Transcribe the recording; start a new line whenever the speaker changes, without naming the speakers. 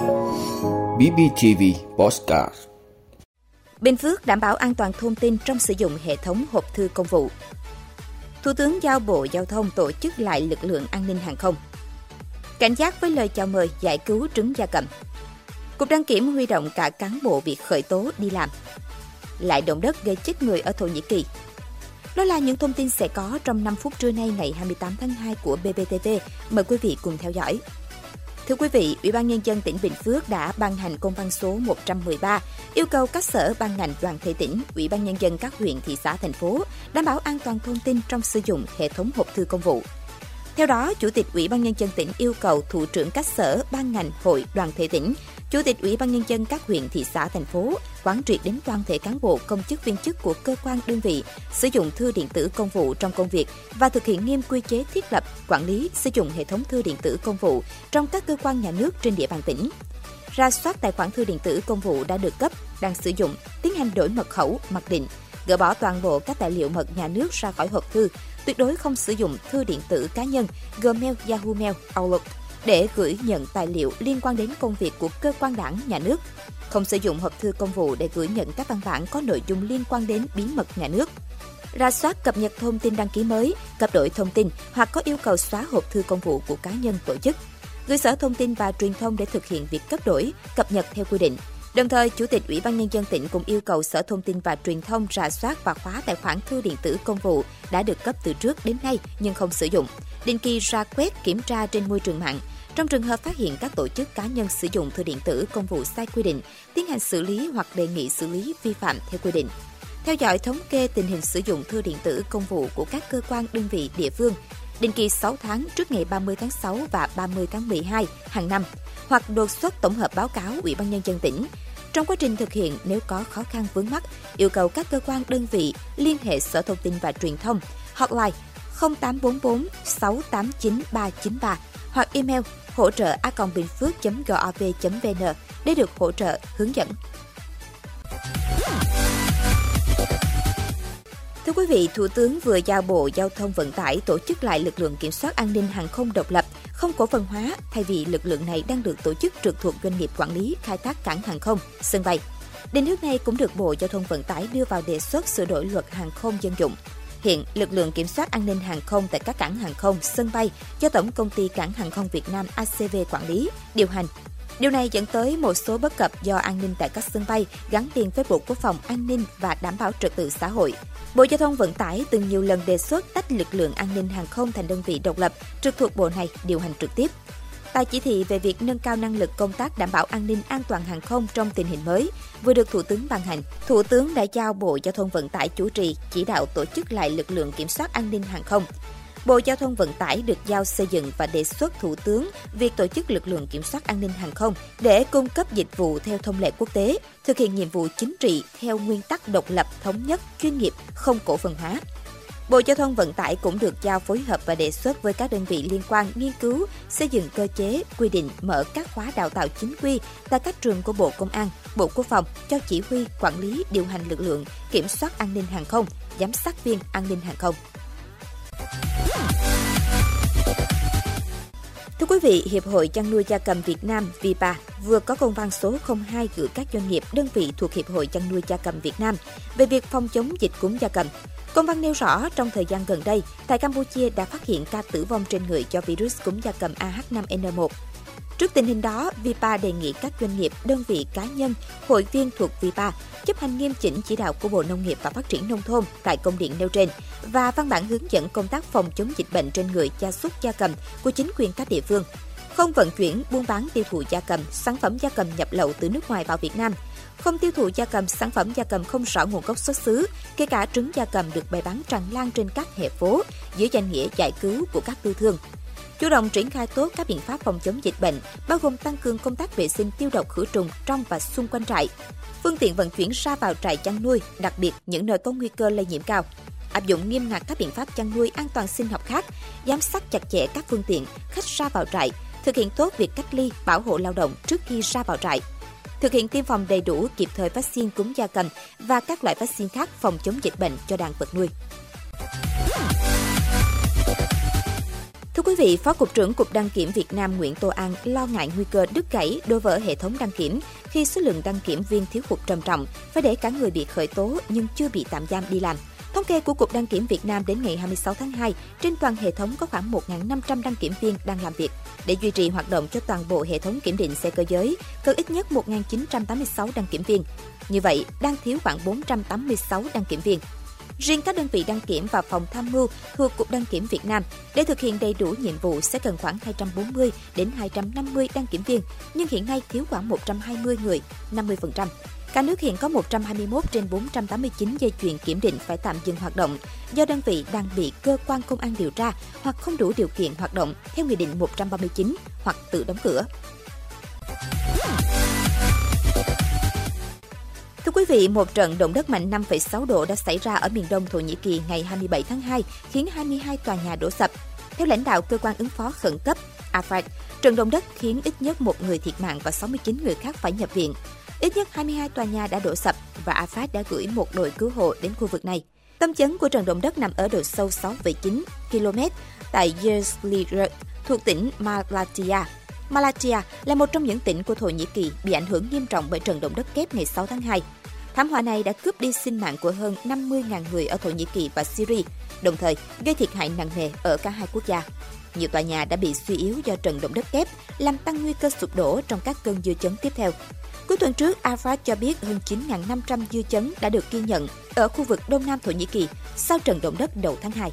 BBTV Postcard
Bình Phước đảm bảo an toàn thông tin trong sử dụng hệ thống hộp thư công vụ. Thủ tướng giao Bộ Giao thông tổ chức lại lực lượng an ninh hàng không. Cảnh giác với lời chào mời, giải cứu trứng gia cầm. Cục đăng kiểm huy động cả cán bộ bị khởi tố đi làm. Lại động đất gây chết người ở Thổ Nhĩ Kỳ. Đó là những thông tin sẽ có trong 5 phút trưa nay ngày 28 tháng 2 của BBTV. Mời quý vị cùng theo dõi. Thưa quý vị, Ủy ban Nhân dân tỉnh Bình Phước đã ban hành công văn số 113 yêu cầu các sở ban ngành đoàn thể tỉnh, Ủy ban Nhân dân các huyện, thị xã, thành phố đảm bảo an toàn thông tin trong sử dụng hệ thống hộp thư công vụ. Theo đó, Chủ tịch Ủy ban Nhân dân tỉnh yêu cầu thủ trưởng các sở, ban ngành, hội, đoàn thể tỉnh Chủ tịch Ủy ban Nhân dân các huyện, thị xã, thành phố quán triệt đến toàn thể cán bộ, công chức viên chức của cơ quan đơn vị sử dụng thư điện tử công vụ trong công việc và thực hiện nghiêm quy chế thiết lập, quản lý, sử dụng hệ thống thư điện tử công vụ trong các cơ quan nhà nước trên địa bàn tỉnh. Ra soát tài khoản thư điện tử công vụ đã được cấp, đang sử dụng, tiến hành đổi mật khẩu, mặc định, gỡ bỏ toàn bộ các tài liệu mật nhà nước ra khỏi hộp thư, tuyệt đối không sử dụng thư điện tử cá nhân, Gmail, Yahoo Mail, Outlook, để gửi nhận tài liệu liên quan đến công việc của cơ quan đảng, nhà nước. Không sử dụng hộp thư công vụ để gửi nhận các văn bản có nội dung liên quan đến bí mật nhà nước. Ra soát cập nhật thông tin đăng ký mới, cấp đổi thông tin hoặc có yêu cầu xóa hộp thư công vụ của cá nhân tổ chức. Gửi Sở Thông tin và Truyền thông để thực hiện việc cấp đổi, cập nhật theo quy định. Đồng thời, Chủ tịch Ủy ban Nhân dân tỉnh cũng yêu cầu Sở Thông tin và Truyền thông rà soát và khóa tài khoản thư điện tử công vụ đã được cấp từ trước đến nay nhưng không sử dụng. Định kỳ ra quét kiểm tra trên môi trường mạng, trong trường hợp phát hiện các tổ chức cá nhân sử dụng thư điện tử công vụ sai quy định, tiến hành xử lý hoặc đề nghị xử lý vi phạm theo quy định. Theo dõi thống kê tình hình sử dụng thư điện tử công vụ của các cơ quan đơn vị địa phương, định kỳ 6 tháng trước ngày 30 tháng 6 và 30 tháng 12 hàng năm, hoặc đột xuất tổng hợp báo cáo Ủy ban nhân dân tỉnh. Trong quá trình thực hiện, nếu có khó khăn vướng mắt yêu cầu các cơ quan đơn vị liên hệ Sở Thông tin và Truyền thông, hotline 0844 689 393 hoặc email hỗ trợ a bình phước.gov.vn để được hỗ trợ hướng dẫn. Thưa quý vị, Thủ tướng vừa giao Bộ Giao thông Vận tải tổ chức lại lực lượng kiểm soát an ninh hàng không độc lập, không cổ phần hóa, thay vì lực lượng này đang được tổ chức trực thuộc doanh nghiệp quản lý khai thác cảng hàng không, sân bay. Định hướng này cũng được Bộ Giao thông Vận tải đưa vào đề xuất sửa đổi luật hàng không dân dụng. Hiện, lực lượng kiểm soát an ninh hàng không tại các cảng hàng không, sân bay do Tổng công ty Cảng hàng không Việt Nam ACV quản lý, điều hành. Điều này dẫn tới một số bất cập do an ninh tại các sân bay gắn liền với Bộ Quốc phòng an ninh và đảm bảo trật tự xã hội. Bộ Giao thông Vận tải từng nhiều lần đề xuất tách lực lượng an ninh hàng không thành đơn vị độc lập trực thuộc bộ này điều hành trực tiếp. Tại chỉ thị về việc nâng cao năng lực công tác đảm bảo an ninh an toàn hàng không trong tình hình mới vừa được Thủ tướng ban hành, Thủ tướng đã giao Bộ Giao thông Vận tải chủ trì chỉ đạo tổ chức lại lực lượng kiểm soát an ninh hàng không. Bộ Giao thông Vận tải được giao xây dựng và đề xuất Thủ tướng việc tổ chức lực lượng kiểm soát an ninh hàng không để cung cấp dịch vụ theo thông lệ quốc tế, thực hiện nhiệm vụ chính trị theo nguyên tắc độc lập, thống nhất, chuyên nghiệp, không cổ phần hóa. Bộ Giao thông Vận tải cũng được giao phối hợp và đề xuất với các đơn vị liên quan nghiên cứu, xây dựng cơ chế, quy định mở các khóa đào tạo chính quy tại các trường của Bộ Công an, Bộ Quốc phòng cho chỉ huy, quản lý, điều hành lực lượng, kiểm soát an ninh hàng không, giám sát viên an ninh hàng không. Thưa quý vị, Hiệp hội chăn nuôi gia cầm Việt Nam VIPA vừa có công văn số 02 gửi các doanh nghiệp đơn vị thuộc Hiệp hội chăn nuôi gia cầm Việt Nam về việc phòng chống dịch cúm gia cầm. Công văn nêu rõ trong thời gian gần đây, tại Campuchia đã phát hiện ca tử vong trên người do virus cúm gia cầm AH5N1. Trước tình hình đó, VIPA đề nghị các doanh nghiệp, đơn vị cá nhân, hội viên thuộc VIPA chấp hành nghiêm chỉnh chỉ đạo của Bộ Nông nghiệp và Phát triển Nông thôn tại công điện nêu trên và văn bản hướng dẫn công tác phòng chống dịch bệnh trên người gia súc gia cầm của chính quyền các địa phương. Không vận chuyển, buôn bán tiêu thụ gia cầm, sản phẩm gia cầm nhập lậu từ nước ngoài vào Việt Nam, không tiêu thụ gia cầm, sản phẩm gia cầm không rõ nguồn gốc xuất xứ, kể cả trứng gia cầm được bày bán tràn lan trên các hệ phố dưới danh nghĩa giải cứu của các tư thương. Chủ động triển khai tốt các biện pháp phòng chống dịch bệnh, bao gồm tăng cường công tác vệ sinh tiêu độc khử trùng trong và xung quanh trại, phương tiện vận chuyển ra vào trại chăn nuôi, đặc biệt những nơi có nguy cơ lây nhiễm cao. Áp dụng nghiêm ngặt các biện pháp chăn nuôi an toàn sinh học khác, giám sát chặt chẽ các phương tiện, khách ra vào trại, thực hiện tốt việc cách ly, bảo hộ lao động trước khi ra vào trại thực hiện tiêm phòng đầy đủ kịp thời vaccine cúm gia cầm và các loại vaccine khác phòng chống dịch bệnh cho đàn vật nuôi quý vị, Phó Cục trưởng Cục Đăng kiểm Việt Nam Nguyễn Tô An lo ngại nguy cơ đứt gãy đối với hệ thống đăng kiểm khi số lượng đăng kiểm viên thiếu hụt trầm trọng, phải để cả người bị khởi tố nhưng chưa bị tạm giam đi làm. Thống kê của Cục Đăng kiểm Việt Nam đến ngày 26 tháng 2, trên toàn hệ thống có khoảng 1.500 đăng kiểm viên đang làm việc. Để duy trì hoạt động cho toàn bộ hệ thống kiểm định xe cơ giới, cần ít nhất 1.986 đăng kiểm viên. Như vậy, đang thiếu khoảng 486 đăng kiểm viên. Riêng các đơn vị đăng kiểm và phòng tham mưu thuộc Cục Đăng kiểm Việt Nam để thực hiện đầy đủ nhiệm vụ sẽ cần khoảng 240 đến 250 đăng kiểm viên, nhưng hiện nay thiếu khoảng 120 người, 50%. Cả nước hiện có 121 trên 489 dây chuyền kiểm định phải tạm dừng hoạt động do đơn vị đang bị cơ quan công an điều tra hoặc không đủ điều kiện hoạt động theo Nghị định 139 hoặc tự đóng cửa. Thưa quý vị, một trận động đất mạnh 5,6 độ đã xảy ra ở miền đông Thổ Nhĩ Kỳ ngày 27 tháng 2, khiến 22 tòa nhà đổ sập. Theo lãnh đạo cơ quan ứng phó khẩn cấp AFAD, trận động đất khiến ít nhất một người thiệt mạng và 69 người khác phải nhập viện. Ít nhất 22 tòa nhà đã đổ sập và AFAD đã gửi một đội cứu hộ đến khu vực này. Tâm chấn của trận động đất nằm ở độ sâu 6,9 km tại Yersli thuộc tỉnh Malatya. Malatya là một trong những tỉnh của Thổ Nhĩ Kỳ bị ảnh hưởng nghiêm trọng bởi trận động đất kép ngày 6 tháng 2. Thảm họa này đã cướp đi sinh mạng của hơn 50.000 người ở Thổ Nhĩ Kỳ và Syria, đồng thời gây thiệt hại nặng nề ở cả hai quốc gia. Nhiều tòa nhà đã bị suy yếu do trận động đất kép, làm tăng nguy cơ sụp đổ trong các cơn dư chấn tiếp theo. Cuối tuần trước, Afad cho biết hơn 9.500 dư chấn đã được ghi nhận ở khu vực Đông Nam Thổ Nhĩ Kỳ sau trận động đất đầu tháng 2.